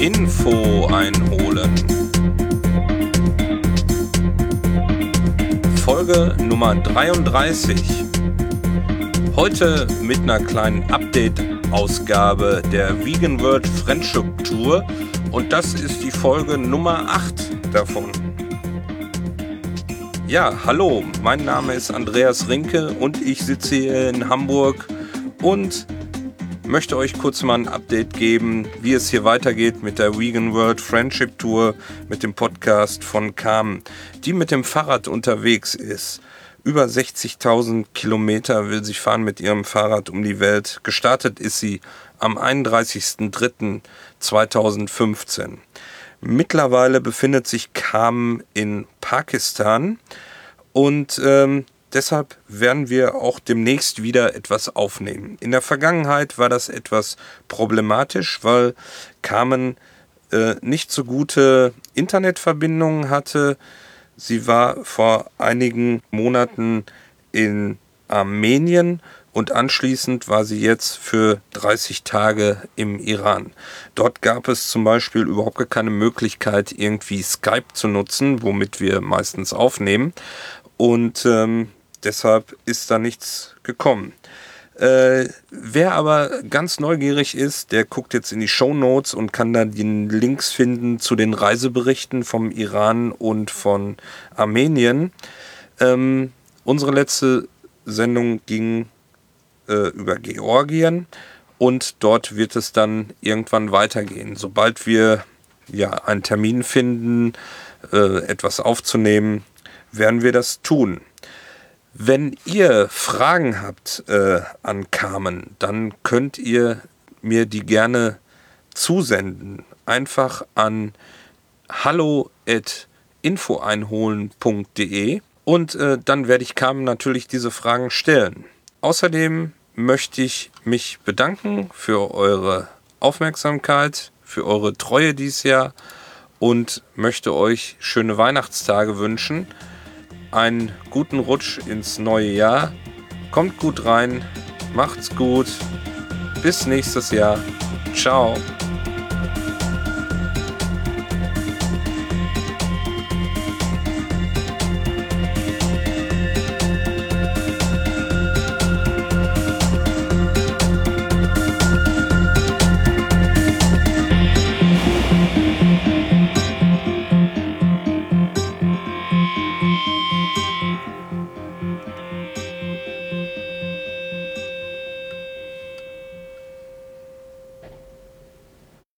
Info einholen. Folge Nummer 33. Heute mit einer kleinen Update-Ausgabe der Vegan World Friendship Tour und das ist die Folge Nummer 8 davon. Ja, hallo, mein Name ist Andreas Rinke und ich sitze hier in Hamburg und möchte euch kurz mal ein Update geben, wie es hier weitergeht mit der Vegan World Friendship Tour mit dem Podcast von Carmen, die mit dem Fahrrad unterwegs ist. Über 60.000 Kilometer will sie fahren mit ihrem Fahrrad um die Welt. Gestartet ist sie am 31.03.2015. Mittlerweile befindet sich Carmen in Pakistan und ähm, deshalb werden wir auch demnächst wieder etwas aufnehmen. In der Vergangenheit war das etwas problematisch, weil Carmen äh, nicht so gute Internetverbindungen hatte. Sie war vor einigen Monaten in Armenien und anschließend war sie jetzt für 30 Tage im Iran. Dort gab es zum Beispiel überhaupt keine Möglichkeit, irgendwie Skype zu nutzen, womit wir meistens aufnehmen. Und ähm, deshalb ist da nichts gekommen. Äh, wer aber ganz neugierig ist, der guckt jetzt in die Show Notes und kann da die Links finden zu den Reiseberichten vom Iran und von Armenien. Ähm, unsere letzte Sendung ging äh, über Georgien und dort wird es dann irgendwann weitergehen. Sobald wir ja einen Termin finden, äh, etwas aufzunehmen, werden wir das tun. Wenn ihr Fragen habt äh, an Carmen, dann könnt ihr mir die gerne zusenden. Einfach an hallo@infoeinholen.de und äh, dann werde ich Carmen natürlich diese Fragen stellen. Außerdem möchte ich mich bedanken für eure Aufmerksamkeit, für eure Treue dieses Jahr und möchte euch schöne Weihnachtstage wünschen einen guten Rutsch ins neue Jahr. Kommt gut rein, macht's gut. Bis nächstes Jahr. Ciao.